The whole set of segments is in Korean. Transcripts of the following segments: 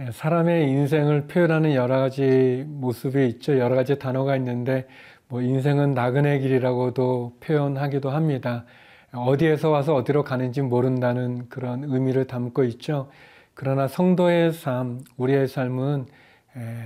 예, 사람의 인생을 표현하는 여러 가지 모습이 있죠. 여러 가지 단어가 있는데 뭐 인생은 나그네 길이라고도 표현하기도 합니다. 어디에서 와서 어디로 가는지 모른다는 그런 의미를 담고 있죠. 그러나 성도의 삶, 우리의 삶은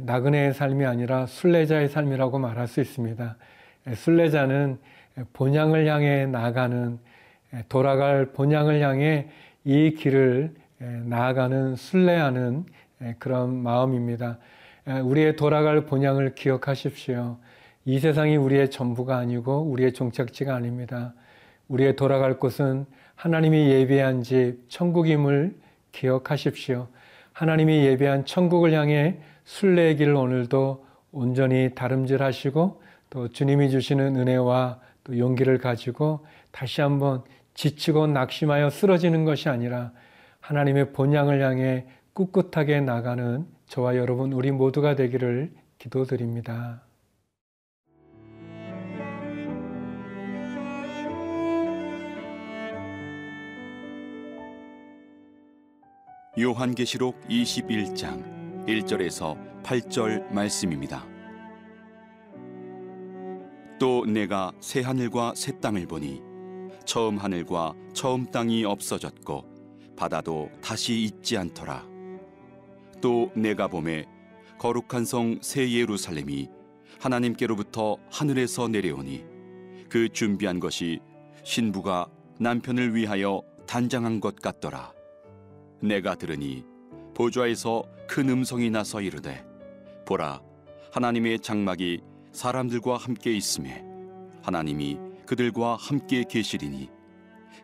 나그네의 삶이 아니라 순례자의 삶이라고 말할 수 있습니다. 순례자는 본향을 향해 나가는 돌아갈 본향을 향해 이 길을 나아가는 순례하는 그런 마음입니다. 우리의 돌아갈 본향을 기억하십시오. 이 세상이 우리의 전부가 아니고 우리의 종착지가 아닙니다. 우리의 돌아갈 곳은 하나님이 예비한 집 천국임을 기억하십시오. 하나님이 예비한 천국을 향해 순례의 길을 오늘도 온전히 다름질하시고 또 주님이 주시는 은혜와 또 용기를 가지고 다시 한번 지치고 낙심하여 쓰러지는 것이 아니라 하나님의 본향을 향해 꿋꿋하게 나가는 저와 여러분 우리 모두가 되기를 기도드립니다. 요한계시록 21장 1절에서 8절 말씀입니다. 또 내가 새 하늘과 새 땅을 보니 처음 하늘과 처음 땅이 없어졌고 바다도 다시 있지 않더라. 또 내가 봄에 거룩한 성 새 예루살렘이 하나님께로부터 하늘에서 내려오니 그 준비한 것이 신부가 남편을 위하여 단장한 것 같더라. 내가 들으니 보좌에서 큰 음성이 나서 이르되 보라 하나님의 장막이 사람들과 함께 있음에 하나님이 그들과 함께 계시리니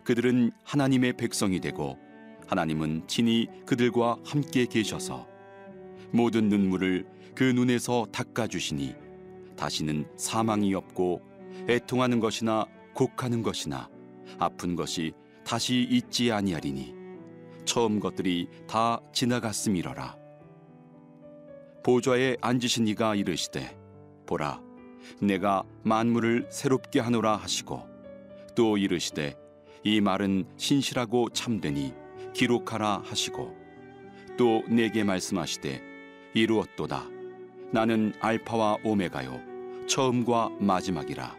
그들은 하나님의 백성이 되고 하나님은 친히 그들과 함께 계셔서 모든 눈물을 그 눈에서 닦아 주시니 다시는 사망이 없고 애통하는 것이나 곡하는 것이나 아픈 것이 다시 있지 아니하리니 처음 것들이 다 지나갔음이러라. 보좌에 앉으신 이가 이르시되 보라 내가 만물을 새롭게 하노라 하시고 또 이르시되 이 말은 신실하고 참되니 기록하라 하시고 또 내게 말씀하시되 이루었도다 나는 알파와 오메가요 처음과 마지막이라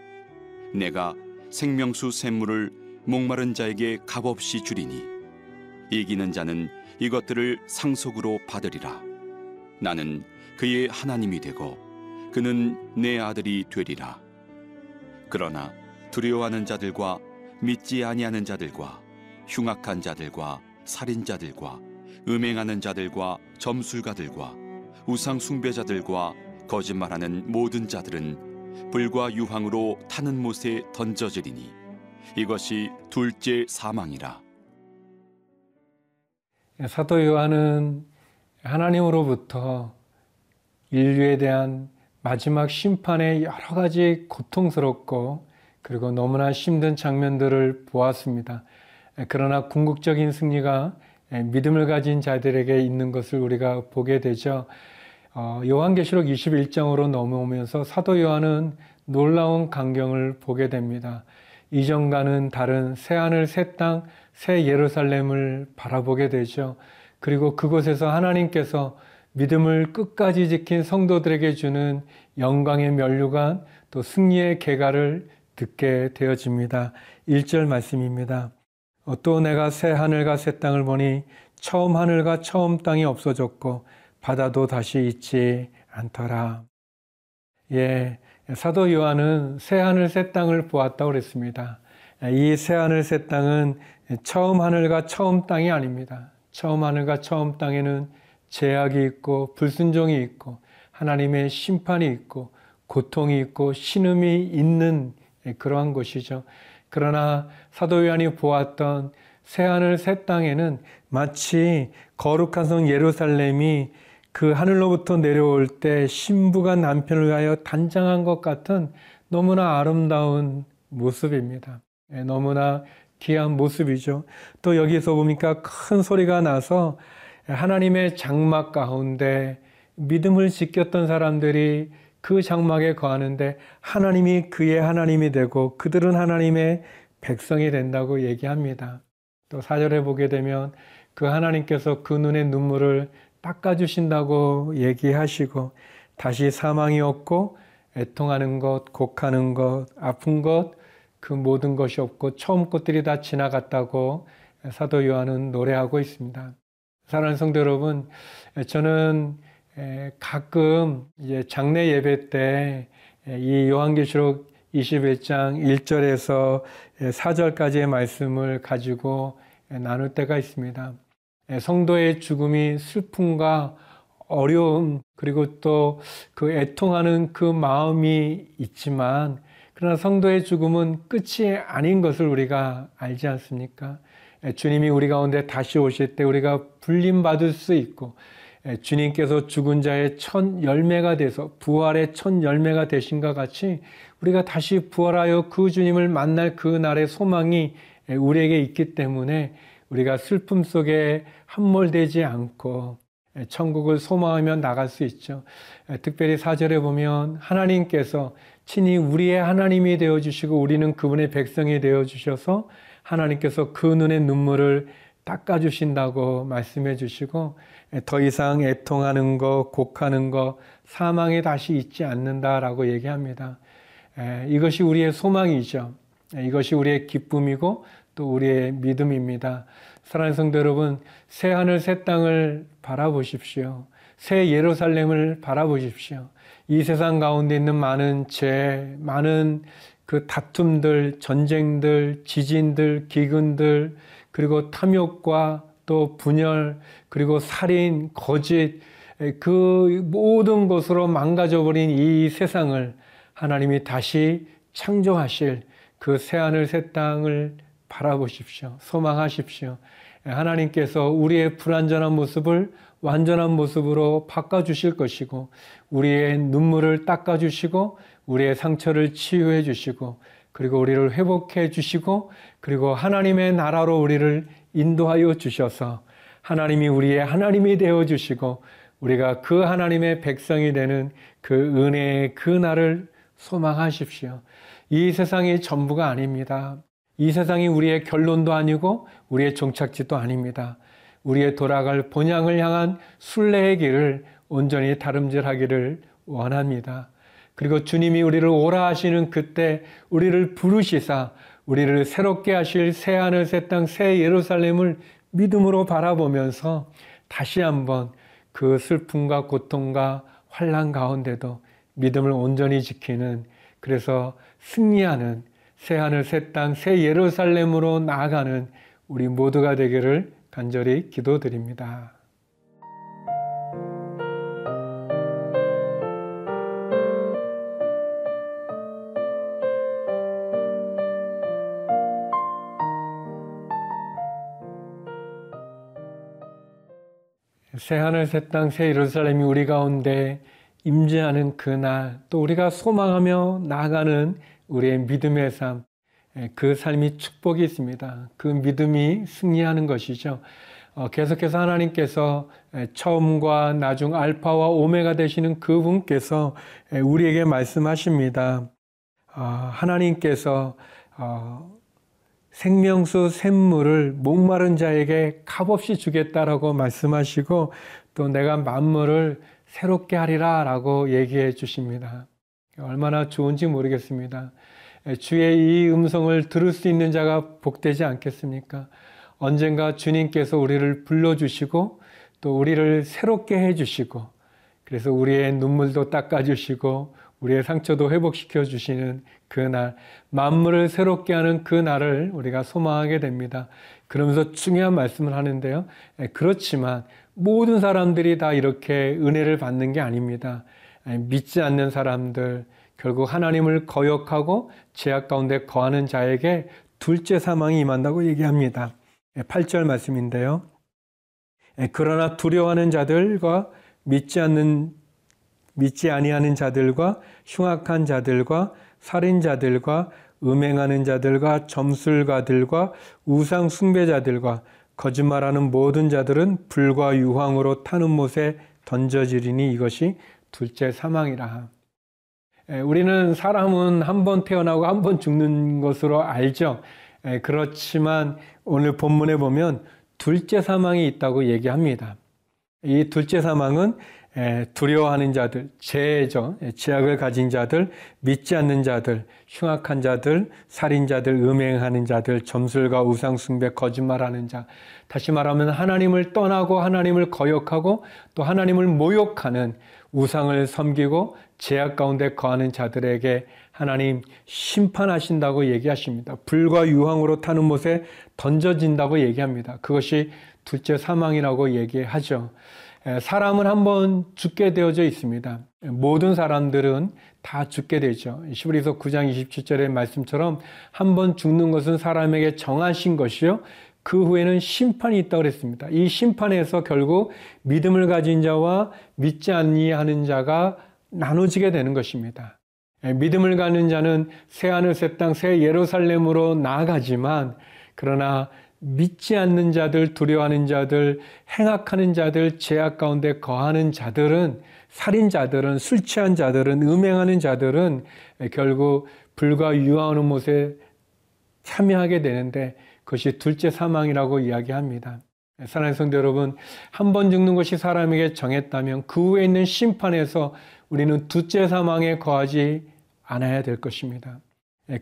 내가 생명수 샘물을 목마른 자에게 값없이 주리니 이기는 자는 이것들을 상속으로 받으리라. 나는 그의 하나님이 되고 그는 내 아들이 되리라. 그러나 두려워하는 자들과 믿지 아니하는 자들과 흉악한 자들과 살인자들과 음행하는 자들과 점술가들과 우상 숭배자들과 거짓말하는 모든 자들은 불과 유황으로 타는 못에 던져지리니 이것이 둘째 사망이라. 사도 요한은 하나님으로부터 인류에 대한 마지막 심판의 여러 가지 고통스럽고 그리고 너무나 힘든 장면들을 보았습니다. 그러나 궁극적인 승리가 믿음을 가진 자들에게 있는 것을 우리가 보게 되죠. 어, 요한계시록 21장으로 넘어오면서 사도 요한은 놀라운 광경을 보게 됩니다. 이전과는 다른 새하늘, 새 땅, 새 예루살렘을 바라보게 되죠. 그리고 그곳에서 하나님께서 믿음을 끝까지 지킨 성도들에게 주는 영광의 면류관 또 승리의 계가를 듣게 되어집니다. 1절 말씀입니다. 어, 또 내가 새 하늘과 새 땅을 보니 처음 하늘과 처음 땅이 없어졌고 바다도 다시 있지 않더라. 예, 사도 요한은 새 하늘 새 땅을 보았다고 그랬습니다. 이 새 하늘 새 땅은 처음 하늘과 처음 땅이 아닙니다. 처음 하늘과 처음 땅에는 제약이 있고 불순종이 있고 하나님의 심판이 있고 고통이 있고 신음이 있는 그러한 것이죠. 그러나 사도 요한이 보았던 새 하늘 새 땅에는 마치 거룩한 성 예루살렘이 그 하늘로부터 내려올 때 신부가 남편을 위하여 단장한 것 같은 너무나 아름다운 모습입니다. 예, 너무나 귀한 모습이죠. 또 여기서 보니까 큰 소리가 나서 하나님의 장막 가운데 믿음을 지켰던 사람들이 그 장막에 거하는데 하나님이 그의 하나님이 되고 그들은 하나님의 백성이 된다고 얘기합니다. 또 사절에 보게 되면 그 하나님께서 그 눈의 눈물을 닦아주신다고 얘기하시고 다시 사망이 없고 애통하는 것, 곡하는 것, 아픈 것, 그 모든 것이 없고 처음 것들이 다 지나갔다고 사도 요한은 노래하고 있습니다. 사랑하는 성도 여러분, 저는 가끔 이제 장례 예배 때 이 요한계시록 21장 1절에서 4절까지의 말씀을 가지고 나눌 때가 있습니다. 성도의 죽음이 슬픔과 어려움, 그리고 또 그 애통하는 그 마음이 있지만, 그러나 성도의 죽음은 끝이 아닌 것을 우리가 알지 않습니까? 주님이 우리 가운데 다시 오실 때 우리가 불림받을 수 있고, 주님께서 죽은 자의 첫 열매가 돼서 부활의 첫 열매가 되신 것 같이 우리가 다시 부활하여 그 주님을 만날 그 날의 소망이 우리에게 있기 때문에 우리가 슬픔 속에 함몰되지 않고 천국을 소망하며 나갈 수 있죠. 특별히 사절에 보면 하나님께서 친히 우리의 하나님이 되어 주시고 우리는 그분의 백성이 되어 주셔서 하나님께서 그 눈의 눈물을 닦아 주신다고 말씀해 주시고 더 이상 애통하는 것, 곡하는 것, 사망에 다시 있지 않는다라고 얘기합니다. 이것이 우리의 소망이죠. 이것이 우리의 기쁨이고 또 우리의 믿음입니다. 사랑하는 성도 여러분, 새 하늘 새 땅을 바라보십시오. 새 예루살렘을 바라보십시오. 이 세상 가운데 있는 많은 죄, 많은 그 다툼들, 전쟁들, 지진들, 기근들, 그리고 탐욕과 또 분열, 그리고 살인, 거짓, 그 모든 것으로 망가져버린 이 세상을 하나님이 다시 창조하실 그 새하늘 새 땅을 바라보십시오. 소망하십시오. 하나님께서 우리의 불완전한 모습을 완전한 모습으로 바꿔주실 것이고, 우리의 눈물을 닦아주시고, 우리의 상처를 치유해 주시고, 그리고 우리를 회복해 주시고, 그리고 하나님의 나라로 우리를 인도하여 주셔서, 하나님이 우리의 하나님이 되어 주시고, 우리가 그 하나님의 백성이 되는 그 은혜의 그 날을 소망하십시오. 이 세상이 전부가 아닙니다. 이 세상이 우리의 결론도 아니고 우리의 종착지도 아닙니다. 우리의 돌아갈 본향을 향한 순례의 길을 온전히 다름질하기를 원합니다. 그리고 주님이 우리를 오라 하시는 그때 우리를 부르시사 우리를 새롭게 하실 새 하늘 새 땅 새 예루살렘을 믿음으로 바라보면서 다시 한번 그 슬픔과 고통과 환란 가운데도 믿음을 온전히 지키는 그래서 승리하는 새 하늘 새 땅 새 예루살렘으로 나아가는 우리 모두가 되기를 간절히 기도드립니다. 새 하늘 새 땅 새 예루살렘이 우리 가운데 임재하는 그날 또 우리가 소망하며 나아가는 우리의 믿음의 삶, 그 삶이 축복이 있습니다. 그 믿음이 승리하는 것이죠. 어, 계속해서 하나님께서 처음과 나중 알파와 오메가 되시는 그분께서 우리에게 말씀하십니다. 어, 하나님께서 어, 생명수 샘물을 목마른 자에게 값없이 주겠다라고 말씀하시고 또 내가 만물을 새롭게 하리라 라고 얘기해 주십니다. 얼마나 좋은지 모르겠습니다. 주의 이 음성을 들을 수 있는 자가 복되지 않겠습니까? 언젠가 주님께서 우리를 불러주시고 또 우리를 새롭게 해주시고 그래서 우리의 눈물도 닦아주시고 우리의 상처도 회복시켜 주시는 그날 만물을 새롭게 하는 그 날을 우리가 소망하게 됩니다. 그러면서 중요한 말씀을 하는데요. 그렇지만 모든 사람들이 다 이렇게 은혜를 받는 게 아닙니다. 믿지 않는 사람들, 결국 하나님을 거역하고 죄악 가운데 거하는 자에게 둘째 사망이 임한다고 얘기합니다. 8절 말씀인데요. 그러나 두려워하는 자들과 믿지 않는 믿지 아니하는 자들과 흉악한 자들과 살인자들과 음행하는 자들과 점술가들과 우상 숭배자들과 거짓말하는 모든 자들은 불과 유황으로 타는 못에 던져지리니 이것이 둘째 사망이라. 우리는 사람은 한 번 태어나고 한 번 죽는 것으로 알죠. 그렇지만 오늘 본문에 보면 둘째 사망이 있다고 얘기합니다. 이 둘째 사망은 두려워하는 자들, 죄죠. 죄악을 가진 자들, 믿지 않는 자들, 흉악한 자들, 살인자들, 음행하는 자들, 점술과 우상숭배, 거짓말하는 자. 다시 말하면 하나님을 떠나고 하나님을 거역하고 또 하나님을 모욕하는 우상을 섬기고 죄악 가운데 거하는 자들에게 하나님 심판하신다고 얘기하십니다. 불과 유황으로 타는 못에 던져진다고 얘기합니다. 그것이 둘째 사망이라고 얘기하죠. 사람은 한번 죽게 되어져 있습니다. 모든 사람들은 다 죽게 되죠. 시브리서 9장 27절의 말씀처럼 한번 죽는 것은 사람에게 정하신 것이요. 그 후에는 심판이 있다고 그랬습니다. 이 심판에서 결국 믿음을 가진 자와 믿지 아니하는 자가 나눠지게 되는 것입니다. 믿음을 가는 자는 새 하늘 새 땅 새 예루살렘으로 나아가지만 그러나 믿지 않는 자들, 두려워하는 자들, 행악하는 자들, 죄악 가운데 거하는 자들은 살인자들은 술 취한 자들은 음행하는 자들은 결국 불과 유하는 못에 참여하게 되는데 그것이 둘째 사망이라고 이야기합니다. 사랑하는 성도 여러분, 한 번 죽는 것이 사람에게 정했다면 그 후에 있는 심판에서 우리는 둘째 사망에 거하지 않아야 될 것입니다.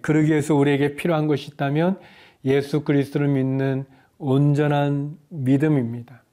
그러기 위해서 우리에게 필요한 것이 있다면 예수 그리스도를 믿는 온전한 믿음입니다.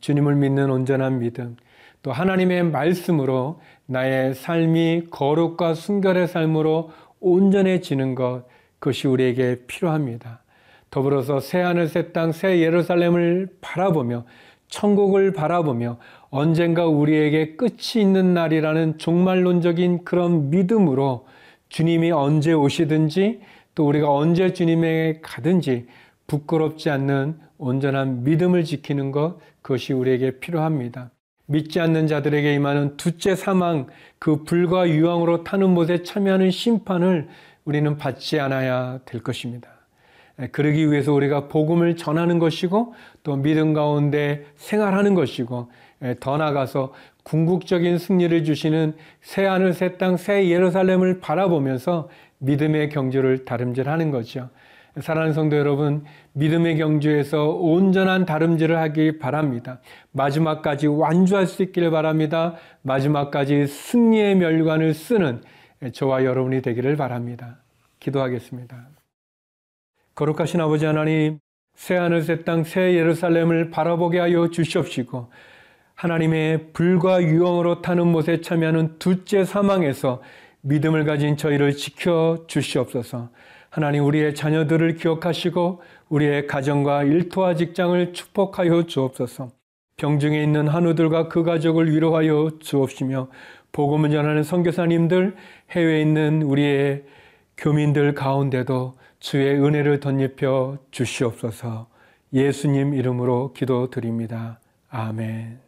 주님을 믿는 온전한 믿음, 또 하나님의 말씀으로 나의 삶이 거룩과 순결의 삶으로 온전해지는 것, 그것이 우리에게 필요합니다. 더불어서 새 하늘 새 땅 새 예루살렘을 바라보며 천국을 바라보며 언젠가 우리에게 끝이 있는 날이라는 종말론적인 그런 믿음으로 주님이 언제 오시든지 또 우리가 언제 주님에게 가든지 부끄럽지 않는 온전한 믿음을 지키는 것 그것이 우리에게 필요합니다. 믿지 않는 자들에게 임하는 두째 사망 그 불과 유황으로 타는 못에 참여하는 심판을 우리는 받지 않아야 될 것입니다. 그러기 위해서 우리가 복음을 전하는 것이고 또 믿음 가운데 생활하는 것이고 더 나아가서 궁극적인 승리를 주시는 새 하늘 새 땅 새 예루살렘을 바라보면서 믿음의 경주를 다름질하는 거죠. 사랑하는 성도 여러분, 믿음의 경주에서 온전한 다름질을 하기 바랍니다. 마지막까지 완주할 수 있기를 바랍니다. 마지막까지 승리의 멸관을 쓰는 저와 여러분이 되기를 바랍니다. 기도하겠습니다. 거룩하신 아버지 하나님, 새하늘 새 땅 새 예루살렘을 바라보게 하여 주시옵시고 하나님의 불과 유황으로 타는 못에 참여하는 둘째 사망에서 믿음을 가진 저희를 지켜 주시옵소서. 하나님 우리의 자녀들을 기억하시고 우리의 가정과 일터와 직장을 축복하여 주옵소서. 병중에 있는 한우들과 그 가족을 위로하여 주옵시며 복음을 전하는 선교사님들 해외에 있는 우리의 교민들 가운데도 주의 은혜를 덧입혀 주시옵소서. 예수님 이름으로 기도드립니다. 아멘.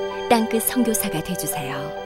땅끝 성교사가 되주세요